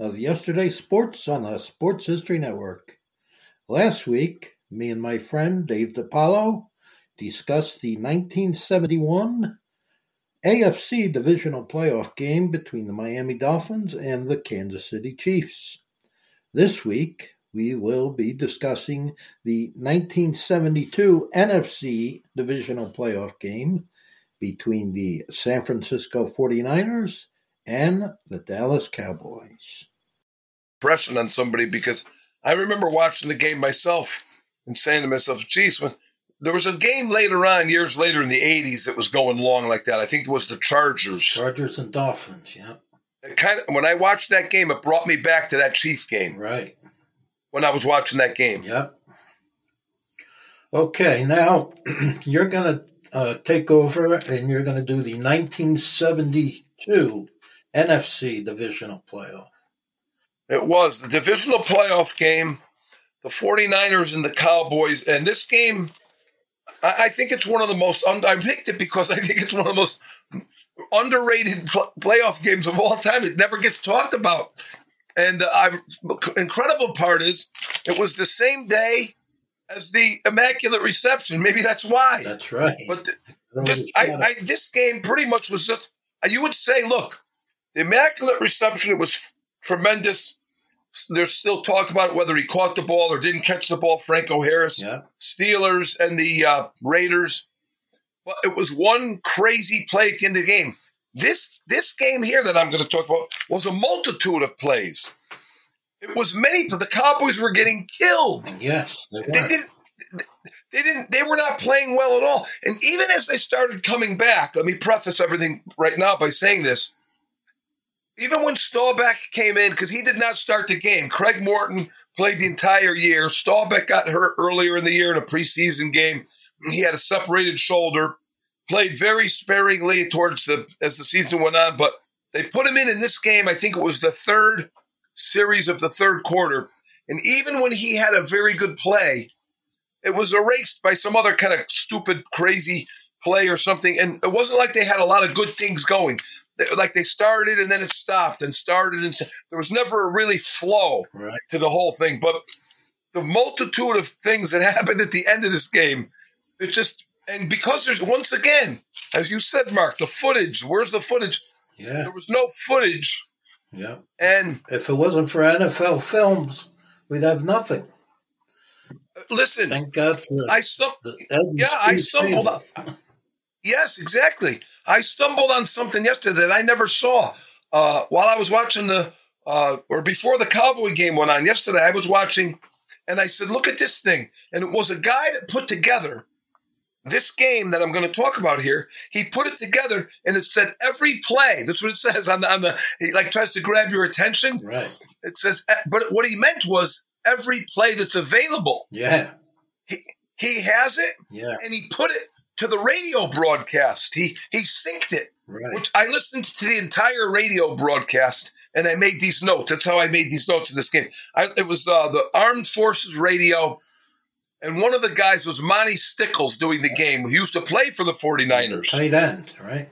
of Yesterday Sports on the Sports History Network. Last week, me and my friend Dave DiPaolo discussed the 1971 AFC divisional playoff game between the Miami Dolphins and the Kansas City Chiefs. This week, we will be discussing the 1972 NFC divisional playoff game between the San Francisco 49ers and the Dallas Cowboys. Impression on somebody because I remember watching the game myself and saying to myself, geez, when there was a game later on, years later in the 80s, that was going long like that. I think it was the Chargers. Chargers and Dolphins, yeah. It kind of when I watched that game, it brought me back to that Chief game. Right. When I was watching that game. Yep. Okay, now you're going to uh, take over and you're going to do the 1972 NFC divisional playoff. It was the divisional playoff game, the 49ers and the Cowboys. And this game, I, I think it's one of the most, un- I picked it because I think it's one of the most underrated pl- playoff games of all time. It never gets talked about. And the uh, incredible part is, it was the same day as the Immaculate Reception. Maybe that's why. That's right. But the, just, I, I, this game pretty much was just, you would say, look, the Immaculate Reception, it was tremendous. There's still talk about whether he caught the ball or didn't catch the ball. Franco Harris, yeah. Steelers, and the uh, Raiders. But it was one crazy play at the end of the game. This this game here that I'm going to talk about was a multitude of plays. It was many, but the Cowboys were getting killed. Yes, they, they didn't. They didn't. They were not playing well at all. And even as they started coming back, let me preface everything right now by saying this: even when Staubach came in, because he did not start the game, Craig Morton played the entire year. Staubach got hurt earlier in the year in a preseason game. He had a separated shoulder, played very sparingly towards the as the season went on, but they put him in in this game. I think it was the third series of the third quarter, and even when he had a very good play, it was erased by some other kind of stupid, crazy play or something. And it wasn't like they had a lot of good things going like they started and then it stopped and started and there was never a really flow right. to the whole thing. But the multitude of things that happened at the end of this game, it's just and because there's once again, as you said, Mark, the footage. Where's the footage? Yeah, there was no footage. Yeah, and if it wasn't for NFL films, we'd have nothing. Listen, thank God for I stumbled. Yeah, I stumbled. Yes, exactly. I stumbled on something yesterday that I never saw uh, while I was watching the uh, or before the Cowboy game went on yesterday. I was watching, and I said, "Look at this thing!" And it was a guy that put together this game that I'm going to talk about here. He put it together, and it said every play. That's what it says on the on the. He like tries to grab your attention. Right. It says, but what he meant was every play that's available. Yeah. He he has it. Yeah. And he put it to the radio broadcast. He he synced it, right. which I listened to the entire radio broadcast and I made these notes. That's how I made these notes in this game. I, it was uh, the Armed Forces Radio, and one of the guys was Monty Stickles doing the game. Who used to play for the 49ers. Tight end, right?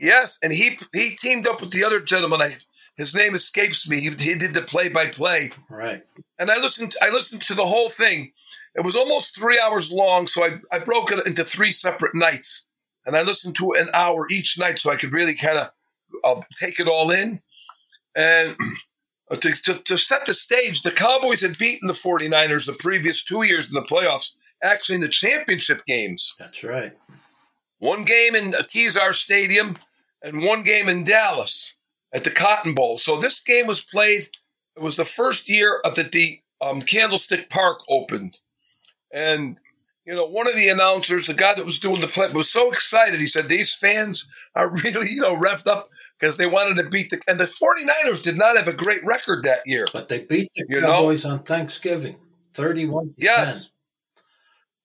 Yes, and he he teamed up with the other gentleman. I, his name escapes me. He, he did the play by play. Right. And I listened. I listened to the whole thing. It was almost three hours long, so I, I broke it into three separate nights. And I listened to an hour each night so I could really kind of uh, take it all in. And to, to, to set the stage, the Cowboys had beaten the 49ers the previous two years in the playoffs, actually in the championship games. That's right. One game in Kezar Stadium and one game in Dallas at the Cotton Bowl. So this game was played. It was the first year that the um, Candlestick Park opened, and you know one of the announcers, the guy that was doing the play, was so excited. He said these fans are really you know revved up because they wanted to beat the and the 49ers did not have a great record that year. But they beat the You Cowboys on Thanksgiving, thirty-one. Yes.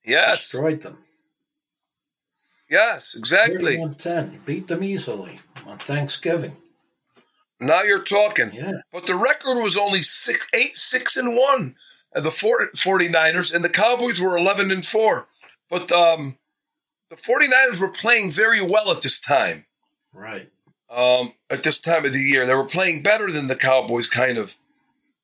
10. Yes, destroyed them. yes, exactly. 31-10. Beat them easily on Thanksgiving. Now you're talking. Yeah, But the record was only six, eight, six, and one. The 49ers and the Cowboys were 11 and four. But um, the 49ers were playing very well at this time. right. Um, at this time of the year, they were playing better than the Cowboys, kind of.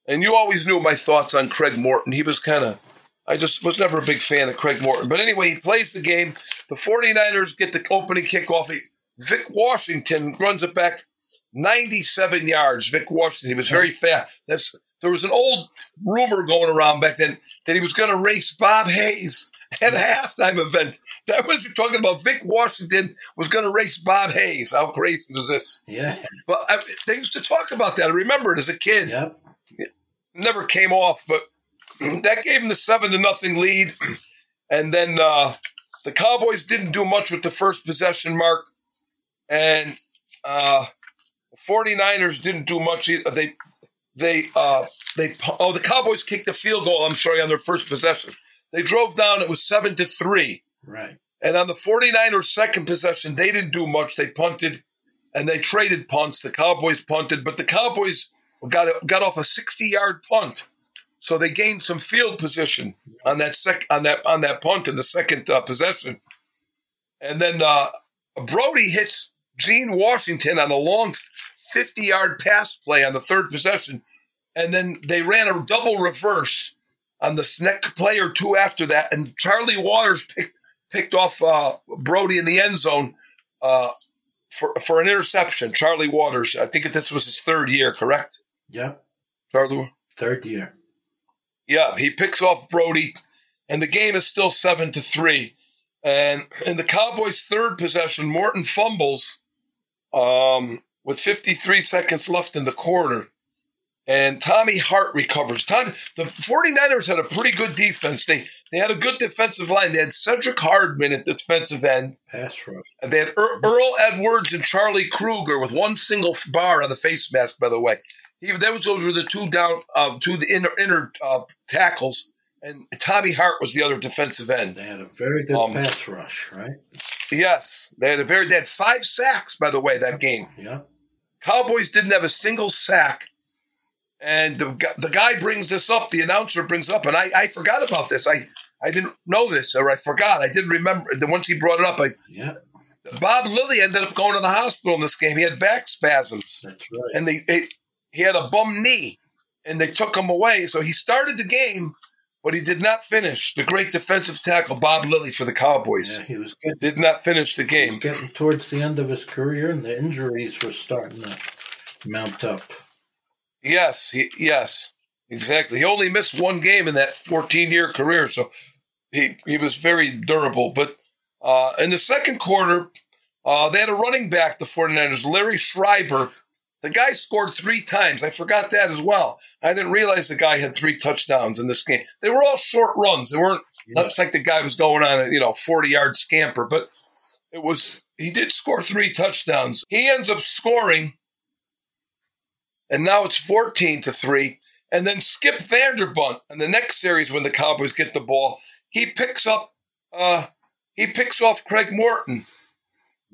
And you always knew my thoughts on Craig Morton. He was kind of, I just was never a big fan of Craig Morton. But anyway, he plays the game. The 49ers get the opening kickoff. Vic Washington runs it back 97 yards. Vic Washington, he was very fast. That's there was an old rumor going around back then that he was going to race Bob Hayes at a halftime event. That was talking about Vic Washington was going to race Bob Hayes. How crazy was this? Yeah, But I, they used to talk about that. I remember it as a kid. yep. Never came off, but that gave him the seven to nothing lead. And then uh, the Cowboys didn't do much with the first possession mark. And uh, the 49ers didn't do much either. They they uh they oh the Cowboys kicked the field goal, I'm sorry, on their first possession. They drove down, it was seven to three. Right. And on the 49ers' second possession, they didn't do much. They punted and they traded punts. The Cowboys punted, but the Cowboys got got off a 60 yard punt. So they gained some field position on that sec on that on that punt in the second uh, possession. And then uh, Brodie hits Gene Washington on a long 50 yard pass play on the third possession. And then they ran a double reverse on the next play or two after that. And Charlie Waters picked picked off uh, Brodie in the end zone uh, for for an interception. Charlie Waters, I think this was his third year, correct? Yep. Charlie, Third year. yeah, he picks off Brodie, and the game is still seven to three. And in the Cowboys' third possession, Morton fumbles um, with 53 seconds left in the quarter. And Tommy Hart recovers. Tom, the 49ers had a pretty good defense. They they had a good defensive line. They had Cedric Hardman at the defensive end. Pass rush. And they had Er- Earl Edwards and Charlie Krueger with one single bar on the face mask, by the way. He, those, those were the two down, uh, two the inner, inner uh, tackles. And Tommy Hart was the other defensive end. They had a very good Um, pass rush, right? Yes, they had a very they had five sacks by the way that game. Yep. Cowboys didn't have a single sack, and the the guy brings this up. The announcer brings it up, and I, I forgot about this. I I didn't know this, or I forgot. I didn't remember. Then once he brought it up, I Yep. Bob Lilly ended up going to the hospital in this game. He had back spasms, That's right. and they, they he had a bum knee, and they took him away. So he started the game, but he did not finish. The great defensive tackle Bob Lilly for the Cowboys yeah, he was getting, did not finish the he game. was getting towards the end of his career, and the injuries were starting to mount up. Yes, he, yes, exactly. He only missed one game in that 14 year career, so he he was very durable. But uh, in the second quarter, uh, they had a running back, the 49ers, Larry Schreiber. The guy scored three times. I forgot that as well. I didn't realize the guy had three touchdowns in this game. They were all short runs. They weren't not like the guy was going on a you know 40 yard scamper, but it was he did score three touchdowns. He ends up scoring and now it's 14 to 3. And then Skip Vanderbundt in the next series when the Cowboys get the ball, he picks up uh he picks off Craig Morton.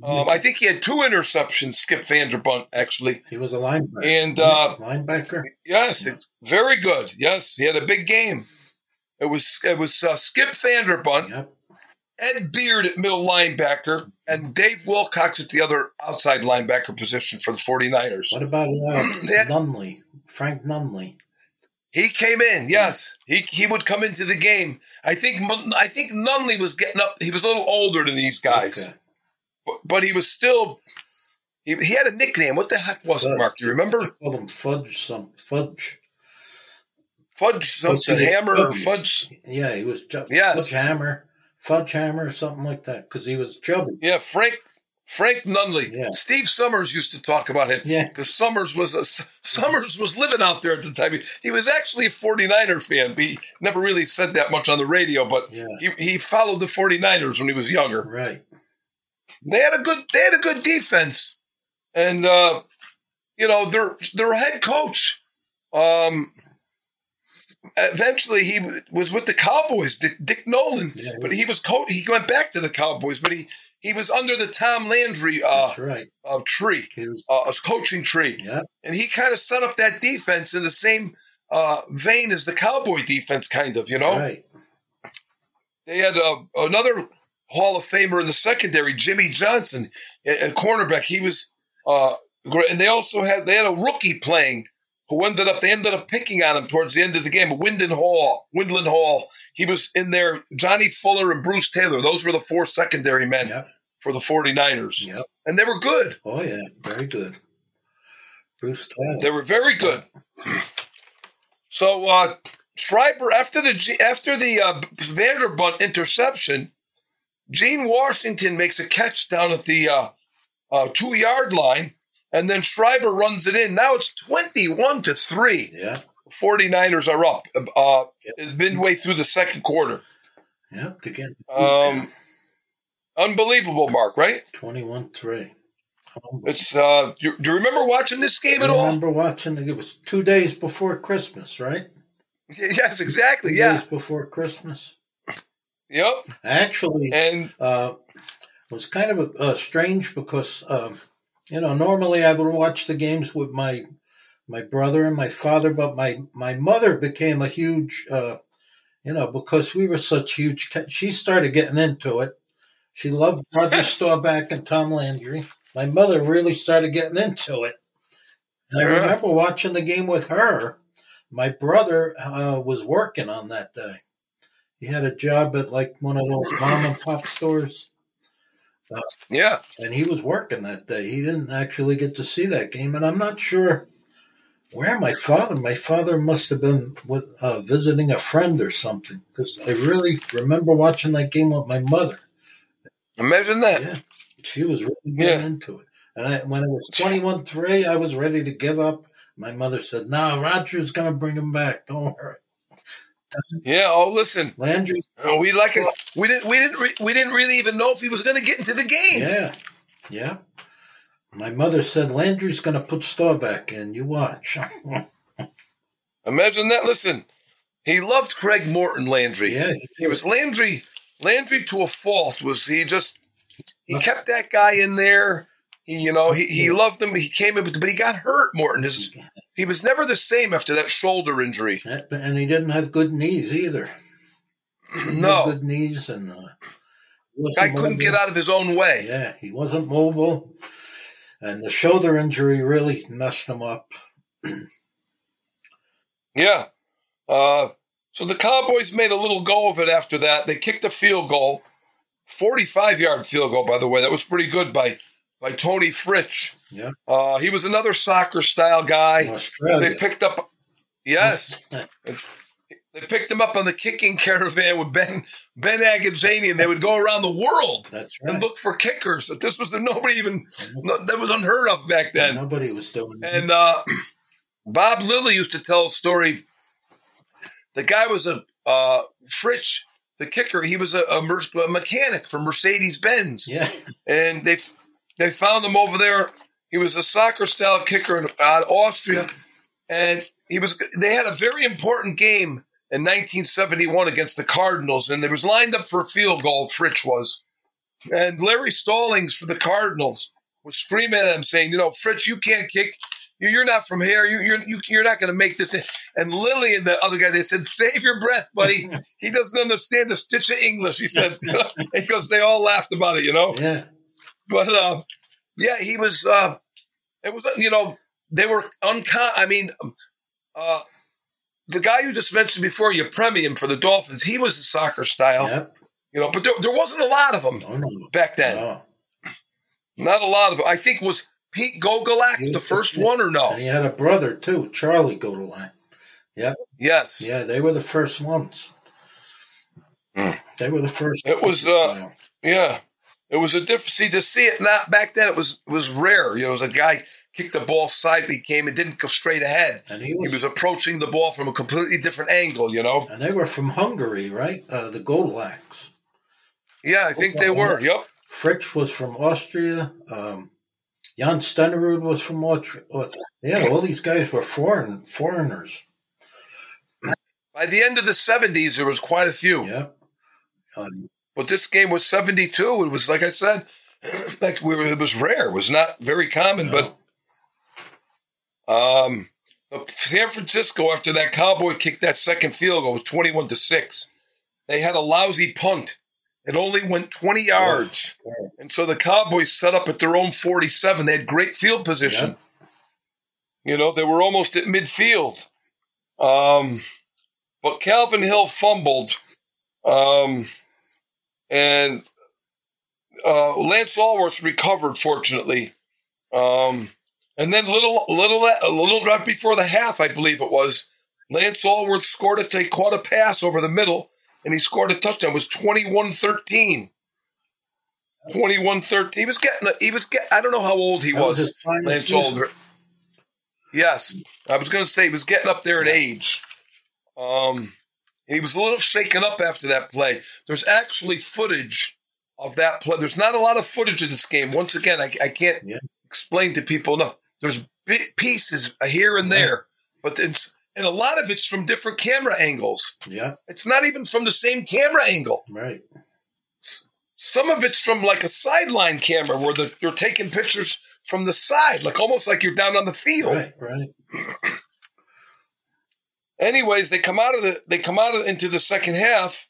Um, I think he had two interceptions, Skip Vanderbundt, actually. He was a linebacker. And uh linebacker. yes, it's very good. Yes, he had a big game. It was it was uh, Skip Vanderbundt, Yep. Ed Beard at middle linebacker, and Dave Wilcox at the other outside linebacker position for the 49ers. What about uh, Nunley? Frank Nunley. He came in, yes. He he would come into the game. I think I think Nunley was getting up. He was a little older than these guys, Okay. But, but he was still He, he had a nickname. What the heck was it, Mark? Do you remember? Call him Fudge. Some Fudge. Fudge something, hammer or fudge. Yeah, he was ju- Yes. Fudge Hammer, Fudge Hammer, or something like that, because he was chubby. Yeah, Frank Frank Nunley. Yeah. Steve Somers used to talk about him. Yeah. Because Somers was a, Somers was living out there at the time. He, he was actually a 49er fan. But he never really said that much on the radio, but Yeah. he, he followed the 49ers when he was younger. Right. They had a good they had a good defense. And uh, you know, their their head coach um eventually he was with the Cowboys, Dick, Dick Nolan, Yeah. but he was coach. He went back to the Cowboys, but he he was under the Tom Landry uh, right. uh tree, was. uh, coaching tree, Yeah. and he kind of set up that defense in the same uh, vein as the Cowboy defense, kind of. You know, Right. they had uh, another Hall of Famer in the secondary, Jimmy Johnson, a, cornerback. He was uh, great, and they also had they had a rookie playing who ended up they ended up picking on him towards the end of the game. Wyndon Hall, Windlan Hall. He was in there. Johnny Fuller and Bruce Taylor. Those were the four secondary men Yep. for the 49ers. Yep. and they were good. Oh yeah. Very good. Bruce Tyler. They were very good. So uh, Schreiber after the G- after the uh, Vanderbilt interception, Gene Washington makes a catch down at the uh, uh, two yard line, and then Schreiber runs it in. Now it's twenty one to three. Yeah. 49ers are up uh, midway through the second quarter. Yep. To get Um, unbelievable, Mark. Right? twenty-one three. It's. Uh, do, do you remember watching this game I at all? I remember watching. It was two days before Christmas, right? Yes, exactly. Two Yeah. Days before Christmas. Yep. Actually, And uh, it was kind of uh, strange because um, you know normally I would watch the games with my my brother and my father, but my my mother became a huge uh, you know because we were such huge. She started getting into it. She loved Roger Staubach and Tom Landry. My mother really started getting into it. And I remember watching the game with her. My brother uh, was working on that day. He had a job at like one of those mom and pop stores, yeah. and he was working that day. He didn't actually get to see that game, and I'm not sure where my father. My father must have been with uh, visiting a friend or something because I really remember watching that game with my mother. Imagine that. Yeah, she was really getting Yeah. into it. And I, when it was 21 3, I was ready to give up. My mother said, No, Roger's going to bring him back. Don't worry. Yeah. Oh, listen. Landry, Oh, We like it. We didn't. We didn't. Re- we didn't really even know if he was going to get into the game. yeah, yeah. My mother said, Landry's going to put Staubach in. You watch. Imagine that. Listen, he loved Craig Morton Landry. yeah, He was Landry. Landry to a fault. Was he just? He kept that guy in there. He, you know, he, he loved him. He came in, but he got hurt. Morton. His, he was never the same after that shoulder injury. And he didn't have good knees either. No, good knees, and uh, guy couldn't get out of his own way. Yeah, he wasn't mobile, and the shoulder injury really messed him up. Yeah. Uh, so the Cowboys made a little go of it after that. They kicked a field goal, 45 yard field goal, by the way. That was pretty good by, by Toni Fritsch. Yeah, Uh, he was another soccer style guy. Australia. They picked up, yes, they picked him up on the kicking caravan with Ben Ben Agajanian, and they would go around the world That's and look for kickers. That this was nobody even no, that was unheard of back then. Nobody was doing that. And uh, Bob Lilly used to tell a story. The guy was a uh, Fritsch, the kicker. He was a, a, a mechanic for Mercedes Benz, Yeah, and they they found him over there. He was a soccer style kicker in, out of Austria, and he was. They had a very important game in 1971 against the Cardinals, and they was lined up for a field goal. Fritsch was, and Larry Stallings for the Cardinals was screaming at him, saying, "You know, Fritz, you can't kick. You- You're not from here. You- You're you- you're not going to make this." And Lilly and the other guy, they said, "Save your breath, buddy. He doesn't understand a stitch of English." He said, because they all laughed about it, you know. yeah, But uh, yeah, he was. Uh, it was you know they were uncon. I mean, uh, the guy you just mentioned before, Yepremian for the Dolphins. He was a soccer style, yep. you know, but there, there wasn't a lot of them No, no, back then. no. Not a lot of. I think was Pete Gogolak the first one or no? And he had a brother too, Charlie Gogolak. Yep. Yes. Yeah, they were the first ones. Mm. They were the first. It was, uh, yeah, it was a different. See, to see it not back then, it was it was rare. You know, it was a guy kicked the ball side, he came and didn't go straight ahead. And he was, he was approaching the ball from a completely different angle. You know. And they were from Hungary, right? Uh, the Gogolaks. Yeah, I think they were. Yep. Fritsch was from Austria. Um, Jan Stenerud was from Austria. Yeah, all these guys were foreign foreigners. By the end of the seventies, there was quite a few. Yep. Um, but this game was seventy-two. It was like I said, like we were. It was rare. It was not very common, no. but um, San Francisco after that Cowboy kicked that second field goal was twenty-one to six. They had a lousy punt. It only went 20 yards. And so the Cowboys set up at their own 47. They had great field position. You know, they were almost at midfield. Um, but Calvin Hill fumbled. Um, and uh, Lance Alworth recovered, fortunately. Um, and then little, little, a little right before the half, I believe it was, Lance Alworth scored it. They caught a pass over the middle and he scored a touchdown. It was 21-13. 21-13. He was getting he was get, I don't know how old he that was. was Lance Alworth. Yes. I was going to say he was getting up there in age. Um he was a little shaken up after that play. There's actually footage of that play. There's not a lot of footage of this game. Once again, I, I can't Yeah. explain to people. No, there's bit pieces here and there, but it's and a lot of it's from different camera angles. Yeah, It's not even from the same camera angle. right. Some of it's from like a sideline camera where the, you're taking pictures from the side, like almost like you're down on the field. Right, right. Anyways, they come out of the they come out of, into the second half,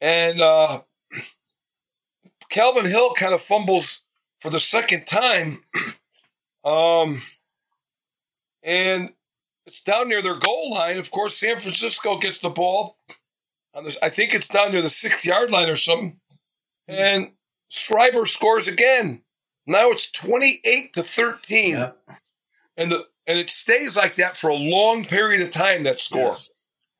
and uh, Calvin Hill kind of fumbles for the second time, um, and it's down near their goal line. Of course, San Francisco gets the ball. On this, I think it's down near the six yard line or something, and Schreiber scores again. Now it's twenty eight to thirteen Yeah. and the and it stays like that for a long period of time. That score Yes.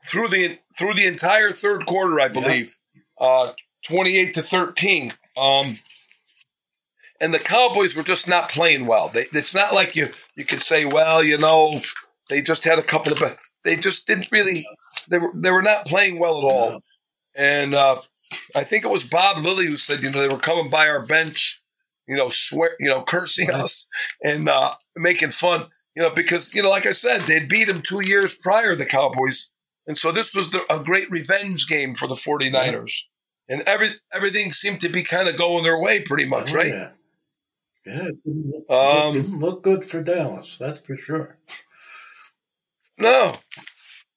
through the through the entire third quarter, I believe, uh, twenty eight to thirteen. Um, and the Cowboys were just not playing well. They, it's not like you you could say, well, you know, they just had a couple of. They just didn't really. They were they were not playing well at all. No. And uh, I think it was Bob Lilly who said, you know, they were coming by our bench, you know, swear, you know, cursing Right. us and uh, making fun, you know, because you know, like I said, they'd beat them two years prior, the Cowboys, and so this was the, a great revenge game for the 49ers. And every everything seemed to be kind of going their way, pretty much, Oh, right? Yeah. Yeah, it didn't look, Um, it didn't look good for Dallas, that's for sure. No.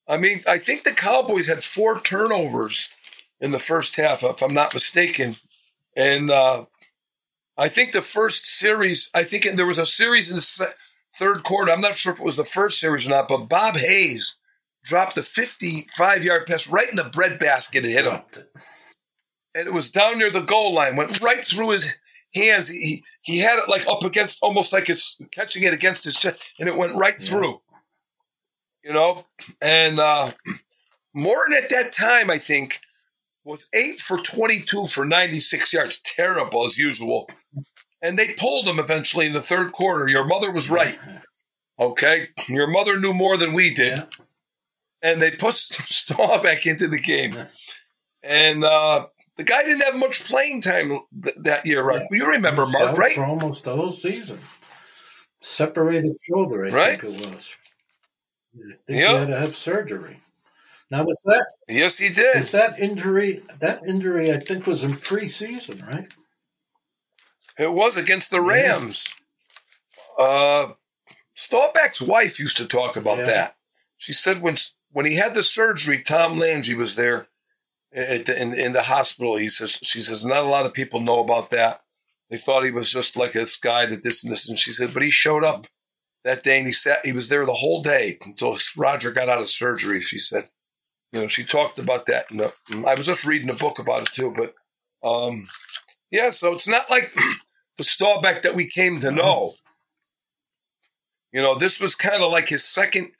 I mean, I think the Cowboys had four turnovers in the first half, if I'm not mistaken. And uh, I think the first series, I think there was a series in the third quarter. I'm not sure if it was the first series or not, but Bob Hayes dropped a 55 yard pass right in the breadbasket and hit him. And it was down near the goal line, went right through his hands. He, he had it like up against, almost like it's catching it against his chest, and it went right Yeah. through you know. And uh, Morton at that time, I think, was eight for 22 for 96 yards. Terrible as usual. And they pulled him eventually in the third quarter. Your mother was right. Okay. Your mother knew more than we did. Yeah. And they put Staubach into the game. And uh, the guy didn't have much playing time th- that year, right? You remember, Mark, right? For almost the whole season. Separated shoulder, I Right. think it was. I think he had to have surgery. Now was that Yes, he did. was that injury that injury I think was in preseason, right? It was against the Yeah. Rams. Uh, Staubach's wife used to talk about Yeah. that. She said when when he had the surgery, Tom Landry was there at the, in in the hospital. He says she says not a lot of people know about that. They thought he was just like this guy that this and this. And she said, but he showed up that day and he sat. He was there the whole day until Roger got out of surgery. She said, you know, she talked about that. And uh, I was just reading a book about it too. But um, yeah, so it's not like the Staubach that we came to know. You know, this was kind of like his second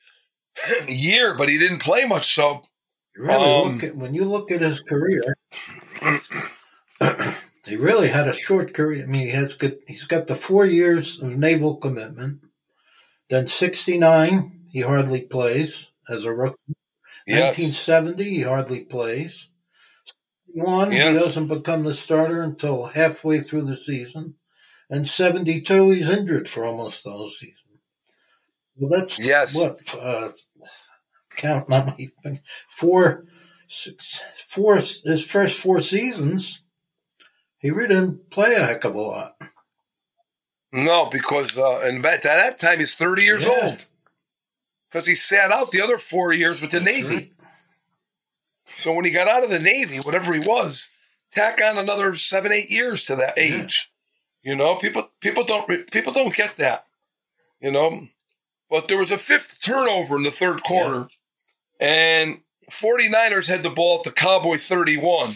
year, but he didn't play much. So really um, look at, when you look at his career, he really had a short career. I mean, he has good, he's got the four years of naval commitment. Then 69, he hardly plays as a rookie. Yes. 1970, he hardly plays. One, yes. he doesn't become the starter until halfway through the season. And 72, he's injured for almost the whole season. Well, that's yes. what uh, count not my four, six, four. His first four seasons, he really didn't play a heck of a lot. No, because uh, and at that time he's thirty years yeah. old. Because he sat out the other four years with the that's Navy. Right. So when he got out of the Navy, whatever he was, tack on another seven, eight years to that age. Yeah. You know, people people don't people don't get that. You know, but there was a fifth turnover in the third quarter, yeah. and 49ers had the ball at the Cowboy 31.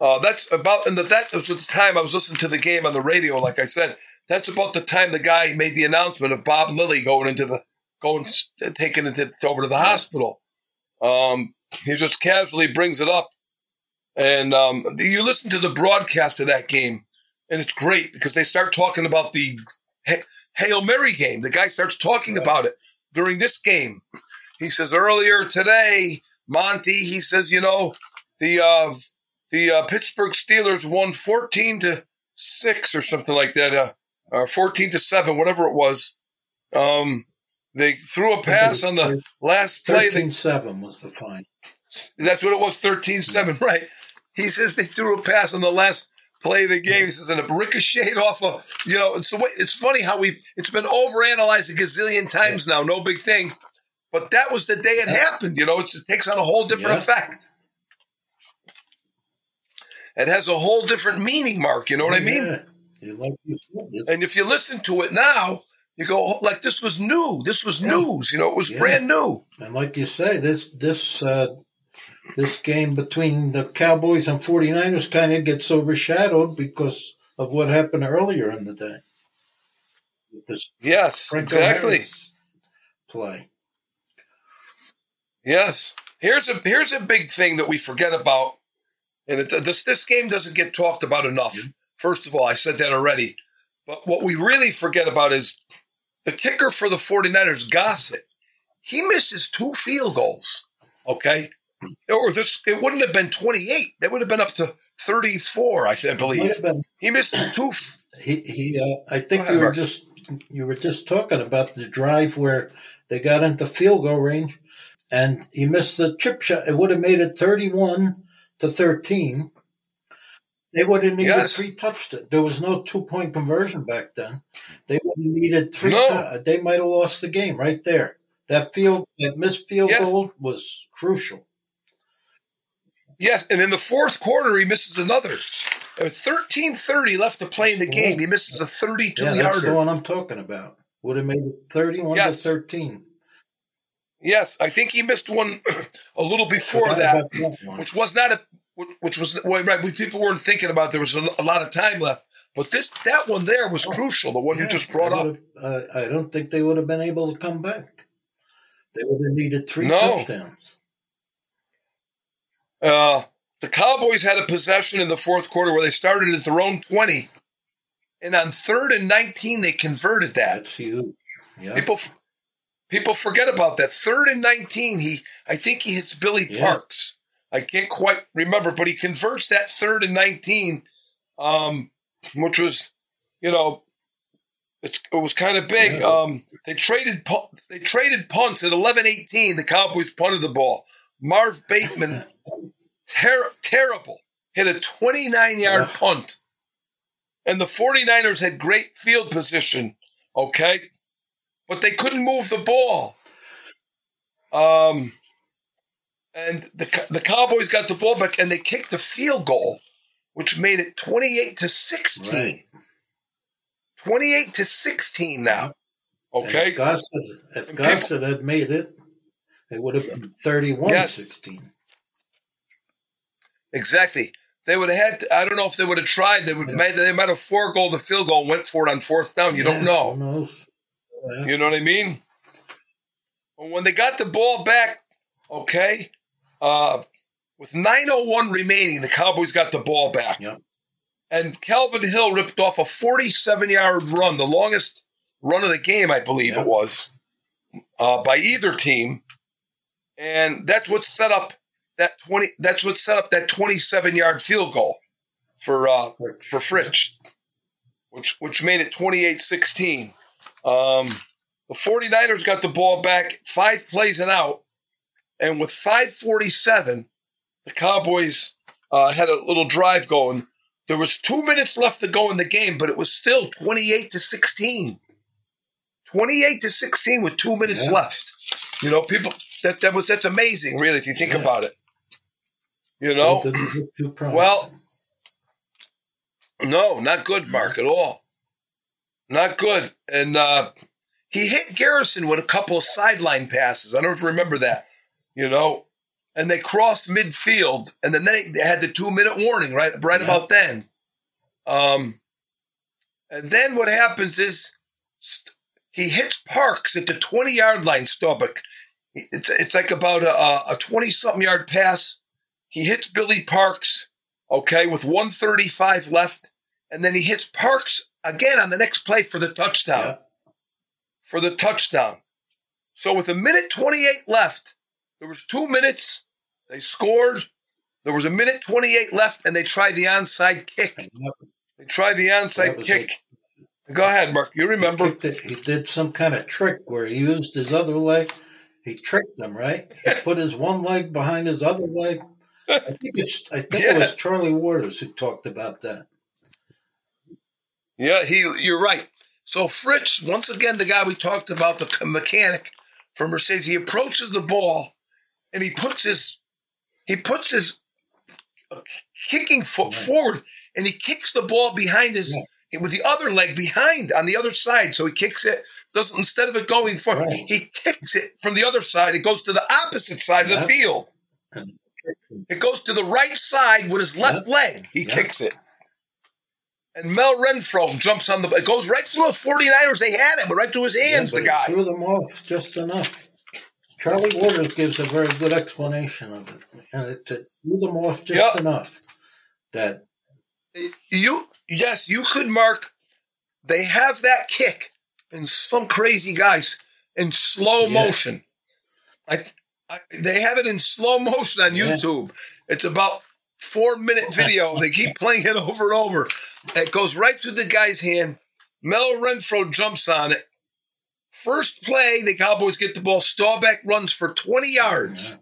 Uh, that's about, and that was at the time I was listening to the game on the radio, like I said. That's about the time the guy made the announcement of Bob Lilly going into the, going, taking it over to the hospital. Um, he just casually brings it up. And um, you listen to the broadcast of that game, and it's great because they start talking about the Hail Mary game. The guy starts talking right. about it during this game. He says earlier today, Monty. He says, you know, the uh, the uh, Pittsburgh Steelers won fourteen to six or something like that, uh, or fourteen to seven, whatever it was. Um, they threw a pass on the last play. 13-7 was the fine. That's what it was, 13-7, right. He says they threw a pass on the last play the game. He says, and a ricocheted off of, you know, it's, the way, it's funny how we've, it's been overanalyzed a gazillion times now, no big thing. But that was the day it happened, you know, it takes on a whole different yeah. effect. It has a whole different meaning, Mark, you know what I mean? Yeah. Like and if you listen to it now, you go oh, like this was new. This was yeah. news. You know, it was yeah. brand new. And like you say, this this uh, this game between the Cowboys and 49ers kind of gets overshadowed because of what happened earlier in the day. yes, Franco exactly. Harris play. Yes. Here's a here's a big thing that we forget about, and it, this this game doesn't get talked about enough. First of all, I said that already, but what we really forget about is the kicker for the 49ers, Gossett. He misses two field goals. Okay, or this it wouldn't have been 28 It would have been up to 34 i believe he missed two f- he he uh, i think you were just you were just talking about the drive where they got into field goal range and he missed the chip shot it would have made it 31 to 13 they would have needed yes. three touchdowns. There was no two point conversion back then. They would have needed three. No. T- they might have lost the game right there. That field, that missed field yes. goal was crucial. Yes, and in the fourth quarter, he misses another. At 13:30 left to play in the game. He misses a thirty-two yeah, that's yarder. the one I'm talking about. Would have made it thirty-one yes. to thirteen. Yes, I think he missed one a little before that, that which was not a which was well, right. We people weren't thinking about. There was a, a, lot of time left, but this that one there was oh, crucial. The one yeah, you just brought up. Uh, I don't think they would have been able to come back. They would have needed three no. touchdowns. Uh, the Cowboys had a possession in the fourth quarter where they started at their own 20. And on third and 19, they converted that. That's huge. Yeah. People, people forget about that. Third and 19, he I think he hits Billy yeah. Parks. I can't quite remember, but he converts that third and 19, um, which was, you know, it, it was kind of big. Yeah. Um, they traded they traded punts at 11-18. The Cowboys punted the ball. Marv Bateman Ter- terrible. Hit a 29 yard yeah. punt. And the 49ers had great field position, okay? But they couldn't move the ball. Um, and the, the Cowboys got the ball back and they kicked the field goal, which made it 28 to 16. Right. 28 to 16 now. Okay. if Gossett, if Gossett had made it, it would have been 31 yes. 16. Exactly. They would have had. To, I don't know if they would have tried. They would. Yeah. Made, they might have four goal the field goal went for it on fourth down. You yeah, don't know. Yeah. You know what I mean? When they got the ball back, okay, uh, with 901 remaining, the Cowboys got the ball back. Yeah. And Calvin Hill ripped off a 47 yard run, the longest run of the game, I believe yeah. it was, uh, by either team. And that's what set up that 20 that's what set up that 27 yard field goal for uh, for Fritsch, which which made it 28-16. Um, the 49ers got the ball back five plays and out, and with 547, the Cowboys uh, had a little drive going. There was two minutes left to go in the game, but it was still 28 to 16. 28 to 16 with two minutes yeah. left. You know, people that that was that's amazing, really, if you think yeah. about it. You know, well, no, not good, Mark, at all. Not good. And uh, he hit Garrison with a couple of sideline passes. I don't know if you remember that, you know. And they crossed midfield, and then they, they had the two minute warning right right yeah. about then. Um, and then what happens is st- he hits Parks at the twenty yard line. Staubach. It's it's like about a, a twenty something yard pass he hits Billy Parks, okay, with 135 left, and then he hits Parks again on the next play for the touchdown. Yeah. For the touchdown. So with a minute 28 left, there was two minutes. They scored. There was a minute 28 left, and they tried the onside kick. They tried the onside kick. Go ahead, Mark. You remember? He, it, he, did some kind of trick where he used his other leg. He tricked them, right? He put his one leg behind his other leg I think it's I think yeah. it was Charlie Waters who talked about that. Yeah, he you're right. So Fritz, once again, the guy we talked about, the mechanic from Mercedes, he approaches the ball and he puts his he puts his uh, kicking foot right. forward and he kicks the ball behind his yeah. with the other leg behind on the other side. So he kicks it doesn't instead of it going forward, right. he kicks it from the other side. It goes to the opposite side yeah. of the field. And it goes to the right side with his left leg. He kicks it. And Mel Renfro jumps on the it goes right through the 49ers. They had him, but right through his hands, yeah, the guy. Threw them off just enough. Charlie Waters gives a very good explanation of it. And it, it threw them off just yep. enough that you yes, you could mark they have that kick and some crazy guys in slow motion. Like they have it in slow motion on YouTube. It's about four minute video. they keep playing it over and over. It goes right through the guy's hand. Mel Renfro jumps on it. First play, the Cowboys get the ball. Staubach runs for 20 yards. Yeah.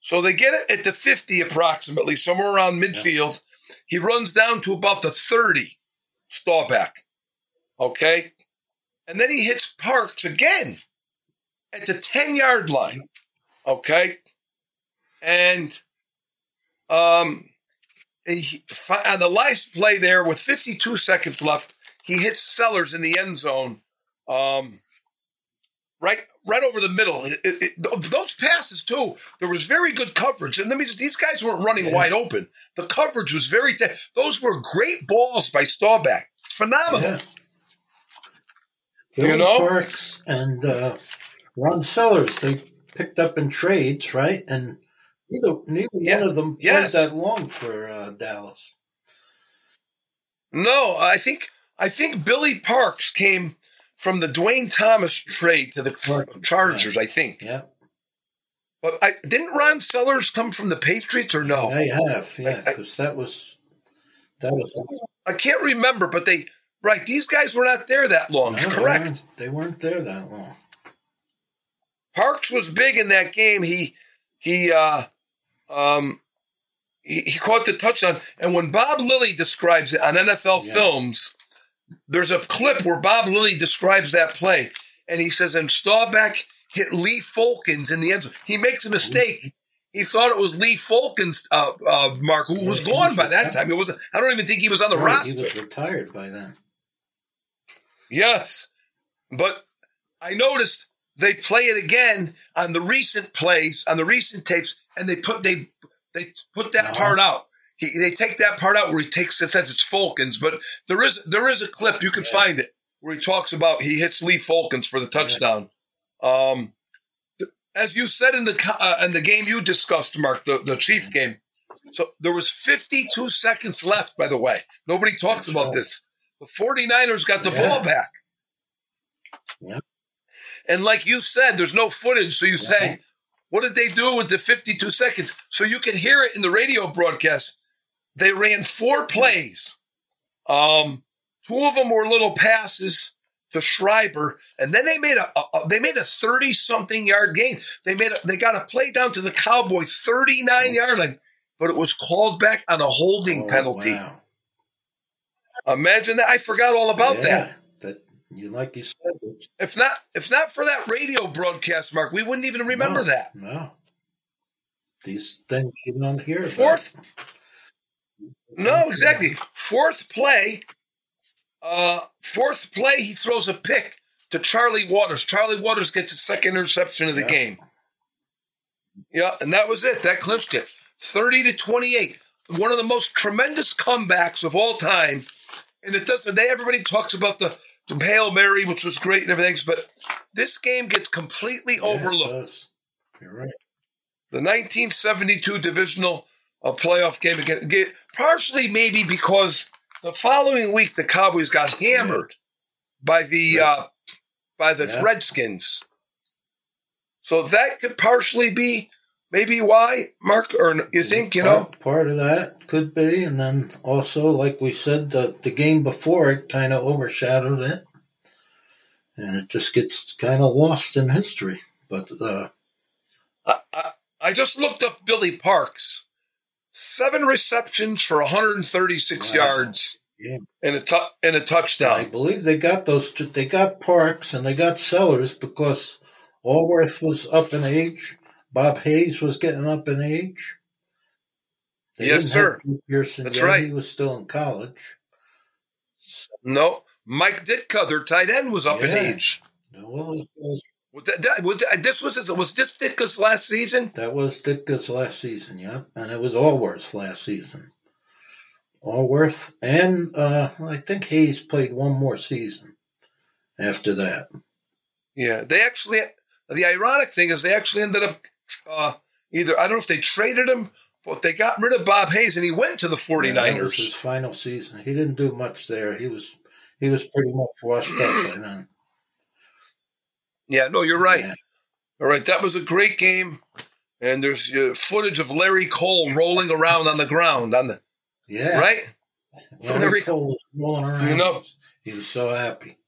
So they get it at the 50 approximately, somewhere around midfield. Yeah. He runs down to about the 30, Staubach. Okay? And then he hits Parks again at the 10 yard line. Okay. And um, he, on the last play there, with 52 seconds left, he hits Sellers in the end zone. Um, right, right over the middle. It, it, it, those passes too. There was very good coverage, and let me just, these guys weren't running yeah. wide open. The coverage was very. Th- those were great balls by Staubach. Phenomenal. Yeah. You know, Parks and uh, Ron Sellers, they picked up in trades, right? And neither, neither yeah. one of them played yes. that long for uh, Dallas. No, I think I think Billy Parks came from the Duane Thomas trade to the Chargers. I think. Yeah. But I, didn't Ron Sellers come from the Patriots or no? They have, yeah, because that was that was. I can't remember, but they right. These guys were not there that long. No, correct. They weren't, they weren't there that long. Parks was big in that game. He he uh, um, he, he, caught the touchdown. And when Bob Lilly describes it on NFL yeah. Films, there's a clip where Bob Lilly describes that play, and he says, "And Staubach hit Lee Folkins in the end zone. He makes a mistake." He thought it was Lee Folkins, uh, uh, Mark, who was gone was by retired. that time. It was I don't even think he was on the right, roster. He was retired by then. Yes, but I noticed they play it again on the recent plays, on the recent tapes, and they put they they put that part out. He, they take that part out where he takes it says it's Folkins, but there is there is a clip you can yeah. find it where he talks about he hits Lee Folkins for the touchdown. Yeah. Um, as you said in the uh, in the game you discussed, Mark, the, the Chief game. So there was 52 seconds left. By the way, nobody talks That's about right. this. The 49ers got the yeah. ball back. Yeah. And like you said, there's no footage. So you say, what did they do with the 52 seconds? So you can hear it in the radio broadcast. They ran four plays. Um, two of them were little passes to Schreiber, and then they made a, a they made a thirty something yard gain. They made a, they got a play down to the Cowboy thirty nine yard line, but it was called back on a holding oh, penalty. Wow. Imagine that! I forgot all about yeah, that. You like you said. If not, if not for that radio broadcast, Mark, we wouldn't even remember no, that. No, these things you don't hear. Fourth. No, exactly. Fourth play, uh, fourth play, he throws a pick to Charlie Waters. Charlie Waters gets his second interception of the yeah. game. Yeah, and that was it. That clinched it. 30 to 28. One of the most tremendous comebacks of all time. And it doesn't, they, everybody talks about the, the Hail Mary, which was great and everything, but this game gets completely yeah, overlooked. You're right. The 1972 divisional uh, playoff game again, partially maybe because the following week, the Cowboys got hammered by the uh, by the yeah. Redskins. So that could partially be maybe why, Mark, or you think you part, know part of that could be, and then also, like we said, the the game before it kind of overshadowed it, and it just gets kind of lost in history. But uh, I, I, I just looked up Billy Parks seven receptions for 136 wow. yards yeah. and a tu- and a touchdown. I believe they got those. Two, they got Parks and they got Sellers because Alworth was up in age. Bob Hayes was getting up in age. They yes, sir. Pearson That's yet. right. He was still in college. So, no, Mike Ditka, their tight end, was up yeah. in age. Well, that, that, this was was this Ditka's last season? That was Ditka's last season, yeah, and it was Alworth's last season. Alworth and uh, I think Hayes played one more season after that. Yeah, they actually. The ironic thing is they actually ended up uh, either I don't know if they traded him, but they got rid of Bob Hayes and he went to the 49ers. Yeah, that was his final season. He didn't do much there. He was he was pretty much washed up by then. Yeah, no, you're right. Yeah. All right, that was a great game, and there's uh, footage of Larry Cole rolling around on the ground on the yeah right. Larry, Larry Cole was rolling around. You know, he was so happy.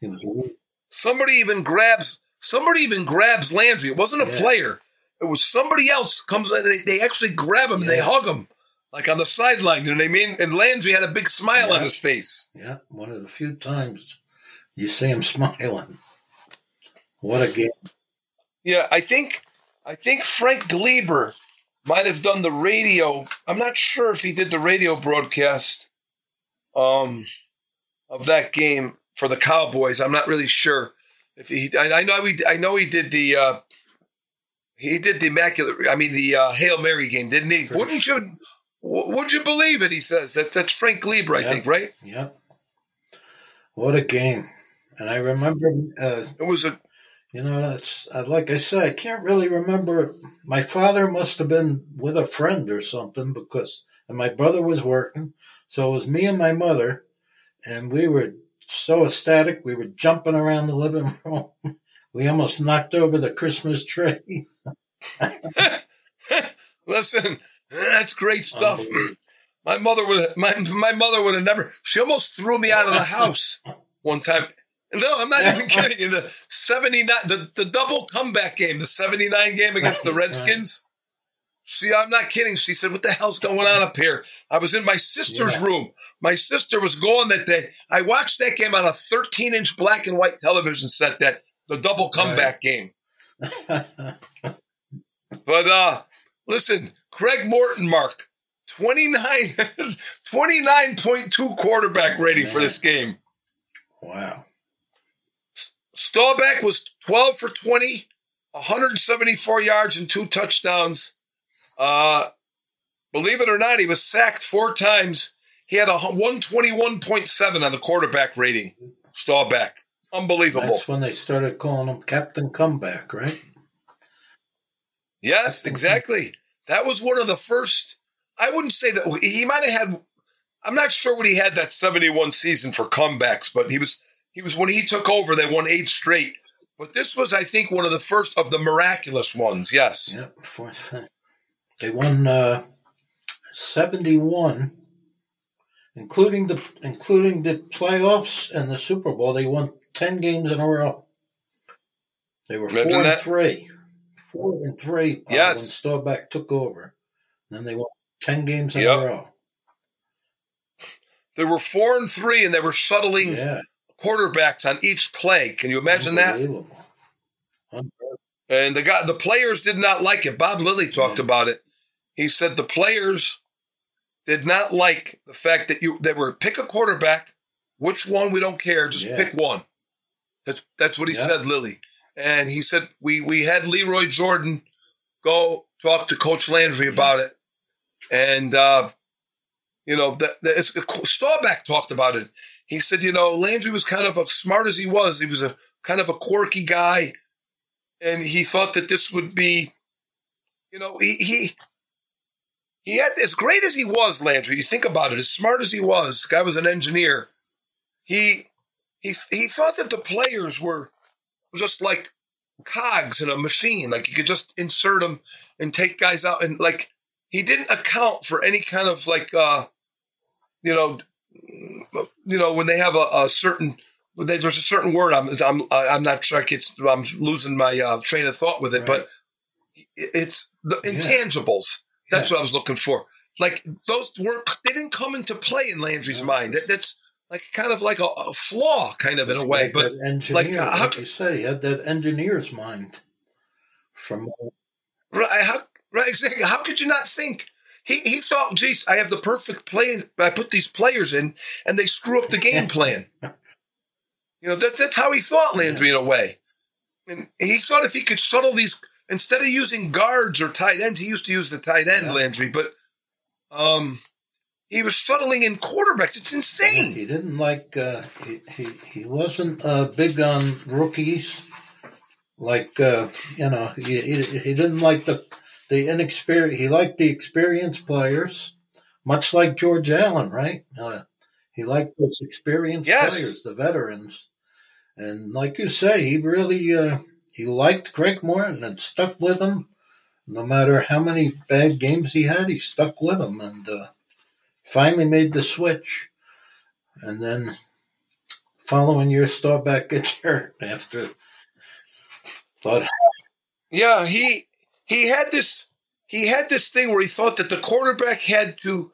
He was. Somebody even grabs. Somebody even grabs Landry. It wasn't a yeah. player. It was somebody else comes. They, they actually grab him yeah. and they hug him like on the sideline. You know what I mean? And Landry had a big smile yeah. on his face. Yeah, one of the few times you see him smiling. What a game! Yeah, I think I think Frank Glieber might have done the radio. I'm not sure if he did the radio broadcast um, of that game for the Cowboys. I'm not really sure if he. I, I know he. I know he did the. Uh, he did the immaculate. I mean the uh, Hail Mary game, didn't he? For Wouldn't sure. you? Would you believe it? He says that. That's Frank Glieber, I think, right? Yeah. What a game! And I remember uh, it was a you know, that's like I said, I can't really remember. My father must have been with a friend or something because, and my brother was working. So it was me and my mother, and we were so ecstatic. We were jumping around the living room. We almost knocked over the Christmas tree. Listen, that's great stuff. My mother would my my mother would have never. She almost threw me out of the house one time. No, I'm not even kidding. In the 79, the, the double comeback game, the 79 game against the Redskins. See, I'm not kidding. She said, What the hell's going on up here? I was in my sister's yeah. room. My sister was gone that day. I watched that game on a 13 inch black and white television set, that the double comeback right. game. but uh listen, Craig Morton, Mark, 29, 29.2 quarterback rating for this game. Wow. Staubach was 12 for 20, 174 yards and two touchdowns. Uh, believe it or not, he was sacked four times. He had a 121.7 on the quarterback rating. Staubach. Unbelievable. That's when they started calling him Captain Comeback, right? Yes, exactly. That was one of the first. I wouldn't say that he might have had. I'm not sure what he had that 71 season for comebacks, but he was he was when he took over. They won eight straight. But this was, I think, one of the first of the miraculous ones. Yes. Yep. They won uh, 71, including the including the playoffs and the Super Bowl. They won 10 games in a row. They were Imagine four and that. three. Four and three Yes. when Staubach took over. then they won 10 games in Yep. a row. They were four and three, and they were shuttling Yeah. quarterbacks on each play. Can you imagine that? And the guy, the players did not like it. Bob Lilly talked Yeah. about it. He said the players did not like the fact that you they were pick a quarterback. Which one we don't care, just Yeah. pick one. That's that's what he Yeah. said, Lilly. And he said we we had Lee Roy Jordan go talk to Coach Landry about it, and uh, you know that Staubach talked about it. He said, you know, Landry was kind of as smart as he was. He was a kind of a quirky guy, and he thought that this would be, you know, he he he had as great as he was, Landry. You think about it, as smart as he was, guy was an engineer. He he he thought that the players were just like cogs in a machine, like you could just insert them and take guys out, and like he didn't account for any kind of like uh, you know, you know when they have a, a certain there's a certain word I'm I'm I'm not sure it's I'm losing my uh, train of thought with it, Right. but it's the Yeah. intangibles. That's Yeah. what I was looking for. Like those weren't they didn't come into play in Landry's No. mind. That, that's like kind of like a, a flaw, kind of in a way. like But engineer, like, like, how c- you say, had that engineer's mind. From right, how, right, exactly. How could you not think? He he thought, geez, I have the perfect plan. I put these players in, and they screw up the game plan. You know, that's that's how he thought, Landry, in a way. And he thought if he could shuttle these instead of using guards or tight ends, he used to use the tight end, Yeah. Landry, but um, he was shuttling in quarterbacks. It's insane. he didn't like uh, he, he he wasn't uh, big on rookies. Like uh, you know, he, he he didn't like the the inexperienced. He liked the experienced players, much like George Allen, right? Uh, he liked those experienced Yes. players, the veterans, and like you say, he really uh, he liked Craig Morton and stuck with him. No matter how many bad games he had, he stuck with him and uh, finally made the switch. And then following year, Staubach gets hurt after. But Yeah, he he had this he had this thing where he thought that the quarterback had to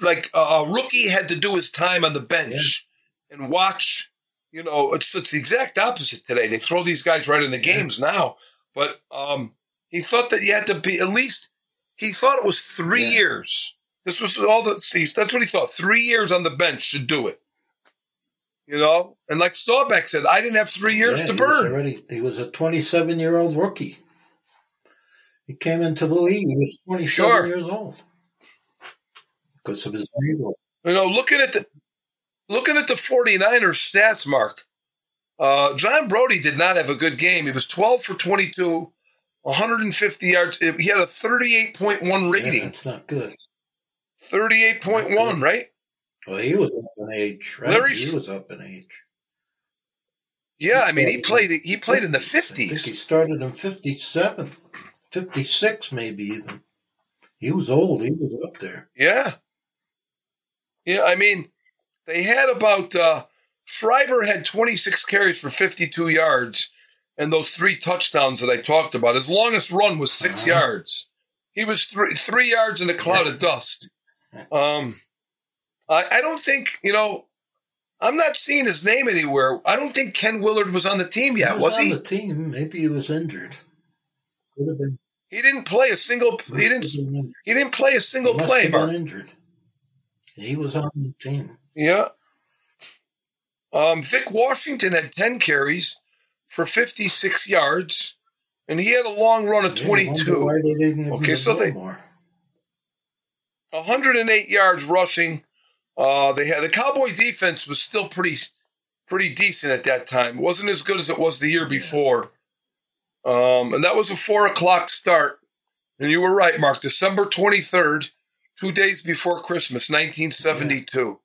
like a a rookie had to do his time on the bench and watch. You know, it's it's the exact opposite today. They throw these guys right in the games now, but um, he thought that you had to be at least. He thought it was three Yeah. years. This was all that. see, That's what he thought. Three years on the bench should do it. You know, and like Staubach said, I didn't have three years yeah, to he was burn. already he was a 27 year old rookie. He came into the league. He was 27 Sure. years old because of his ankle. You know, looking at the looking at the 49ers stats, Mark, uh, John Brodie did not have a good game. He was 12 for 22, 150 yards. He had a 38.1 Yeah, rating. that's not good. 38.1, right? Well, he was up in age, right? Larry he was up in age. Yeah, I mean, he played he played in the I think he started in 57, 56 maybe even. He was old. He was up there. Yeah. Yeah, I mean, they had about uh Schreiber had 26 carries for 52 yards and those three touchdowns that I talked about. His longest run was 6 Uh-huh. yards. He was three three yards in a cloud of dust. Um, I, I don't think you know. I'm not seeing his name anywhere. I don't think Ken Willard was on the team yet, he was, was, on he? the team. Maybe he was injured. Could have been. He didn't play a single. He didn't. been injured. He didn't play a He single must play, Mark. injured. He was on the team. Yeah. Um, Vic Washington had 10 carries for 56 yards, and he had a long run of Yeah, 22. why they didn't Okay, so they- more. 108 yards rushing. Uh, they had the Cowboy defense was still pretty pretty decent at that time. It wasn't as good as it was the year before. Um, and that was a four o'clock start. And you were right, Mark. December 23rd, two days before Christmas, 1972.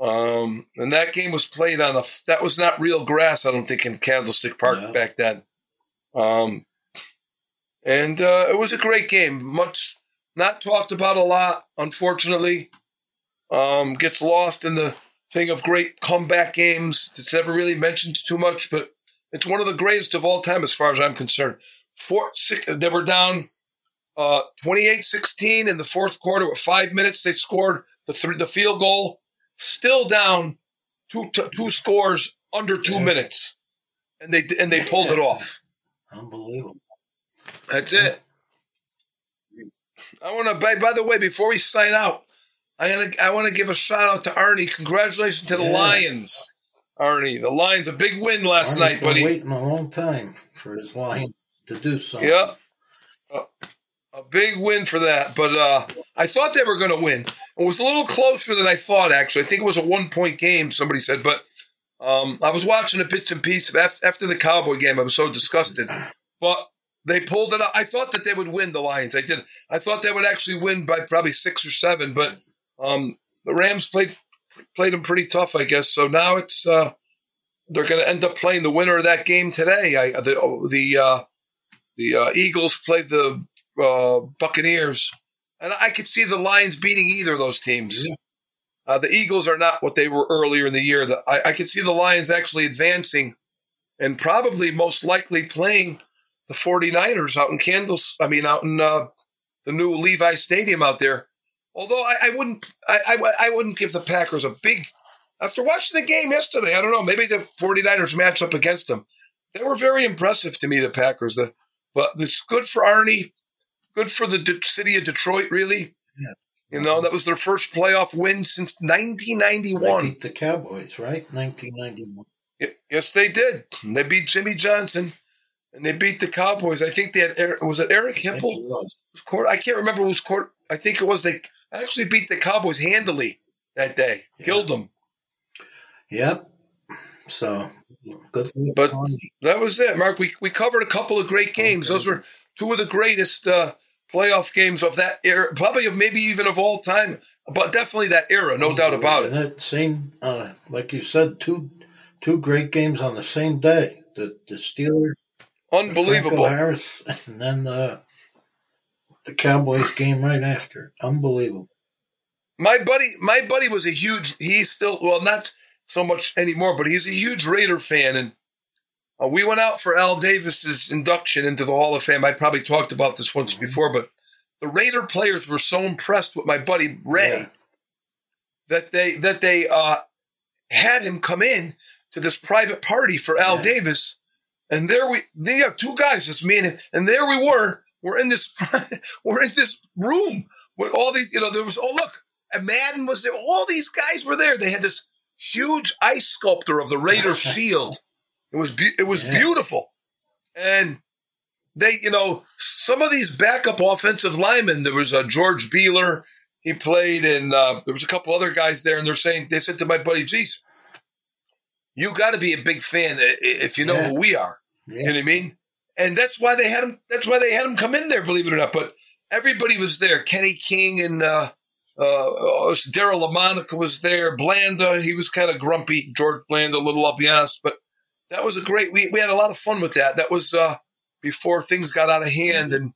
Um, and that game was played on a, that was not real grass, I don't think, in Candlestick Park No. back then. Um, and uh, it was a great game. Much not talked about a lot, unfortunately. Um, gets lost in the thing of great comeback games. It's never really mentioned too much, but it's one of the greatest of all time as far as I'm concerned. Four, six, they were down uh, 28-16 in the fourth quarter with five minutes. They scored the three, the field goal, still down two t- two scores under two minutes, and they and they pulled it off. Unbelievable. That's it. I want to. By, by the way, before we sign out, I gonna I want to give a shout out to Arnie. Congratulations to the Yeah. Lions, Arnie. The Lions a big win last Arnie's night, been buddy. waiting a long time for his Lions to do something. Yeah. A, a big win for that. But uh, I thought they were going to win. It was a little closer than I thought, actually. I think it was a one point game, somebody said. But um, I was watching the bits and pieces after, after the Cowboy game. I was so disgusted. But they pulled it out. I thought that they would win the Lions. I did. I thought they would actually win by probably six or seven. But um, the Rams played played them pretty tough, I guess. So now it's uh, they're going to end up playing the winner of that game today. I the the uh, the uh, Eagles played the uh, Buccaneers, and I could see the Lions beating either of those teams. Yeah. Uh, the Eagles are not what they were earlier in the year. The, I, I could see the Lions actually advancing and probably most likely playing the 49ers out in Candles. I mean, out in uh, the new Levi Stadium out there. Although I, I wouldn't, I, I, I wouldn't give the Packers a big. After watching the game yesterday, I don't know. Maybe the 49ers match up against them. They were very impressive to me, the Packers. The, but it's good for Arnie, good for the D- city of Detroit, really. Yes. You know, that was their first playoff win since They 1991. beat the Cowboys, right? 1991. Yes, they did. They beat Jimmy Johnson, and they beat the Cowboys. I think they had was it Eric Hipple? court. I can't remember who's court. I think it was they actually beat the Cowboys handily that day, Yeah. killed them. Yep. So good. But- That was it, Mark. We we covered a couple of great games. Okay. Those were two of the greatest uh, playoff games of that era, probably of maybe even of all time, but definitely that era, no doubt about And it. That same, uh, like you said, two two great games on the same day. The the Steelers, Unbelievable. Harris, and then the the Cowboys game right after. Unbelievable. My buddy, my buddy was a huge. He's still well, not so much anymore, but he's a huge Raider fan, and uh, we went out for Al Davis's induction into the Hall of Fame. I probably talked about this once before, but the Raider players were so impressed with my buddy Ray Yeah. that they that they uh, had him come in to this private party for Al Yeah. Davis, and there we they have two guys, just me and him, and there we were. We're in this we're in this room with all these. You know, there was oh look, and Madden was there. All these guys were there. They had this huge ice sculptor of the Raiders shield. It was be- it was Yeah. beautiful, and they you know some of these backup offensive linemen. There was a George Buehler. He played, and uh, there was a couple other guys there. And they're saying they said to my buddy, "Geez, you got to be a big fan if you know Yeah. who we are." You know what I mean? And that's why they had him. That's why they had him come in there. Believe it or not, but everybody was there. Kenny King and uh, uh, Daryle Lamonica was there. Blanda, he was kind of grumpy. George Blanda, a little, I'll be honest, but that was a great. We we had a lot of fun with that. That was uh, before things got out of hand and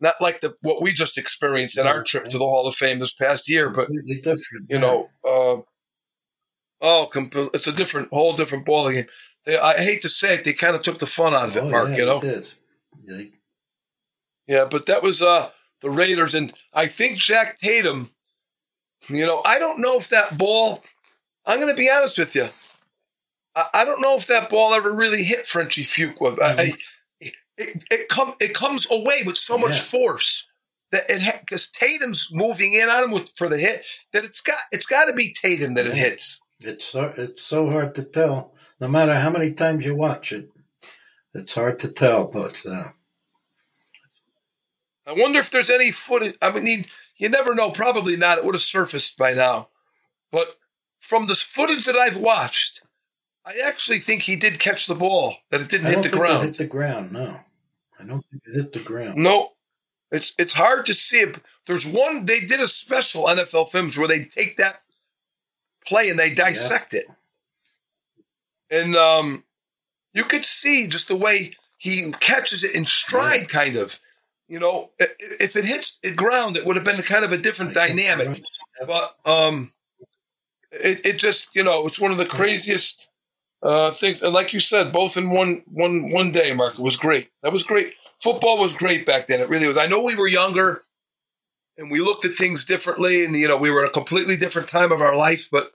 not like the what we just experienced in our trip to the Hall of Fame this past year, but different. you know, uh, oh, it's a different, whole different ball game. They, I hate to say it, they kind of took the fun out of it, Oh, Mark. yeah, you know, it did. They- yeah, but that was uh the Raiders, and I think Jack Tatum. You know, I don't know if that ball. I'm going to be honest with you. I, I don't know if that ball ever really hit Frenchie Fuqua. I, I, it it come it comes away with so much Yeah. force that it because Tatum's moving in on him with, for the hit that it's got it's got to be Tatum that it Yeah. hits. It's so, it's so hard to tell. No matter how many times you watch it, it's hard to tell. But uh, I wonder if there's any footage. I mean, you never know. Probably not. It would have surfaced by now. But from the footage that I've watched, I actually think he did catch the ball, that it didn't hit the ground. hit the ground. No, I don't think it hit the ground. No, it's it's hard to see it. There's one they did a special NFL films where they take that play and they dissect it, and um, you could see just the way he catches it in stride, kind of. You know, if it hits the ground, it would have been kind of a different dynamic. But um, it it just you know it's one of the craziest uh things. And like you said, both in one one one day, Mark, it was great. That was great. Football was great back then. It really was. I know we were younger, and we looked at things differently, and you know we were in a completely different time of our life. But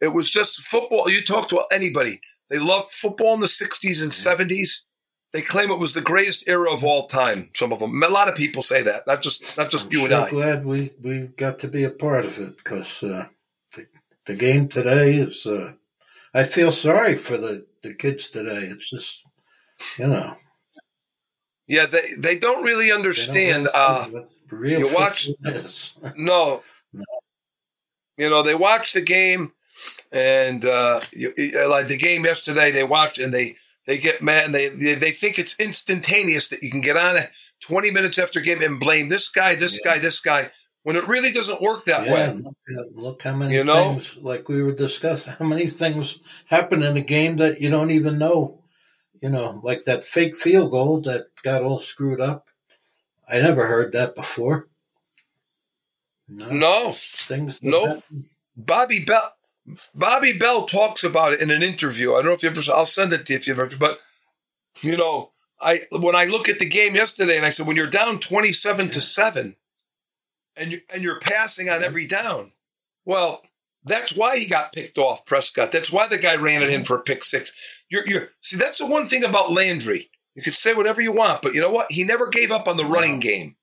it was just football. You talk to anybody, they loved football in the '60s and '70s. They claim it was the greatest era of all time. Some of them, a lot of people say that. Not just not just I'm you and I. glad we, we got to be a part of it because uh, the, the game today is. Uh, I feel sorry for the, the kids today. It's just, you know, Yeah, they they don't really they don't understand. Uh, real you watch-. No. No. You know, they watch the game and uh you, you- like the game yesterday they watch and they they get mad and they they, they think it's instantaneous that you can get on it 20 minutes after game and blame this guy, this Yeah. guy, this guy when it really doesn't work that yeah, way. look, at- look how many You know? things, like we were discussing, how many things happen in a game that you don't even know. You know, like that fake field goal that got all screwed up. I never heard that before. No, No. things. No, happen. Bobby Bell Bobby Bell talks about it in an interview. I don't know if you ever I'll send it to you if you've ever but you know, I when I look at the game yesterday and I said when you're down 27 to 7 and you and you're passing on every down. Well, that's why he got picked off, Prescott. That's why the guy ran it in for a pick six. You're you're see that's the one thing about Landry. You could say whatever you want, but you know what? He never gave up on the running game.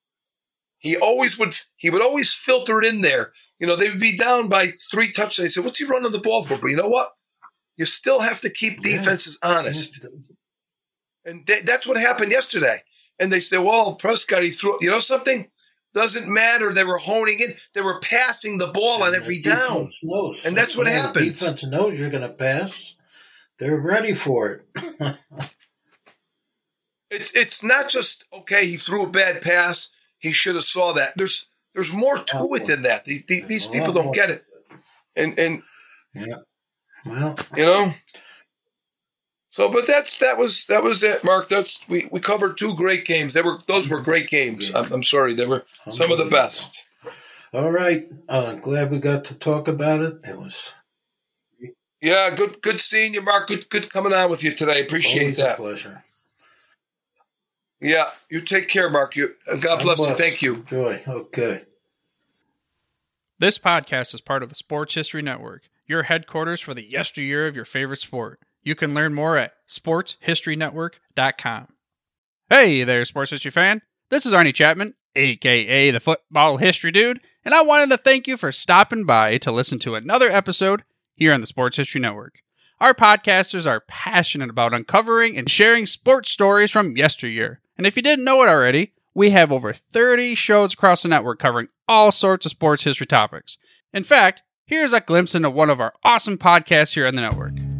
He always would. He would always filter it in there. You know, they would be down by three touchdowns. They said, "What's he running the ball for?" But you know what? You still have to keep defenses honest, and th- that's what happened yesterday. And they say, "Well, Prescott, he threw." You know something? Doesn't matter. They were honing in. They were passing the ball on every down. knows. And that's what Yeah, happens. Defense knows you're going to pass. They're ready for it. It's it's not just okay. He threw a bad pass. He should have saw that. There's there's more to it than that. The, the, these people don't get it. And and yeah. Well, you know. So, but that's that was that was it, Mark. That's we, we covered two great games. They were those were great games. I'm, I'm sorry, they were some of the best. all right. Uh, glad we got to talk about it. It was Yeah, good good seeing you, Mark. Good good coming on with you today. Appreciate always that. pleasure. Yeah, you take care, Mark. You uh, God bless you. Thank you. Joy. Okay. This podcast is part of the Sports History Network, your headquarters for the yesteryear of your favorite sport. You can learn more at sportshistorynetwork.com. Hey there, sports history fan. This is Arnie Chapman, aka the Football History Dude, and I wanted to thank you for stopping by to listen to another episode here on the Sports History Network. Our podcasters are passionate about uncovering and sharing sports stories from yesteryear. And if you didn't know it already, we have over 30 shows across the network covering all sorts of sports history topics. In fact, here's a glimpse into one of our awesome podcasts here on the network.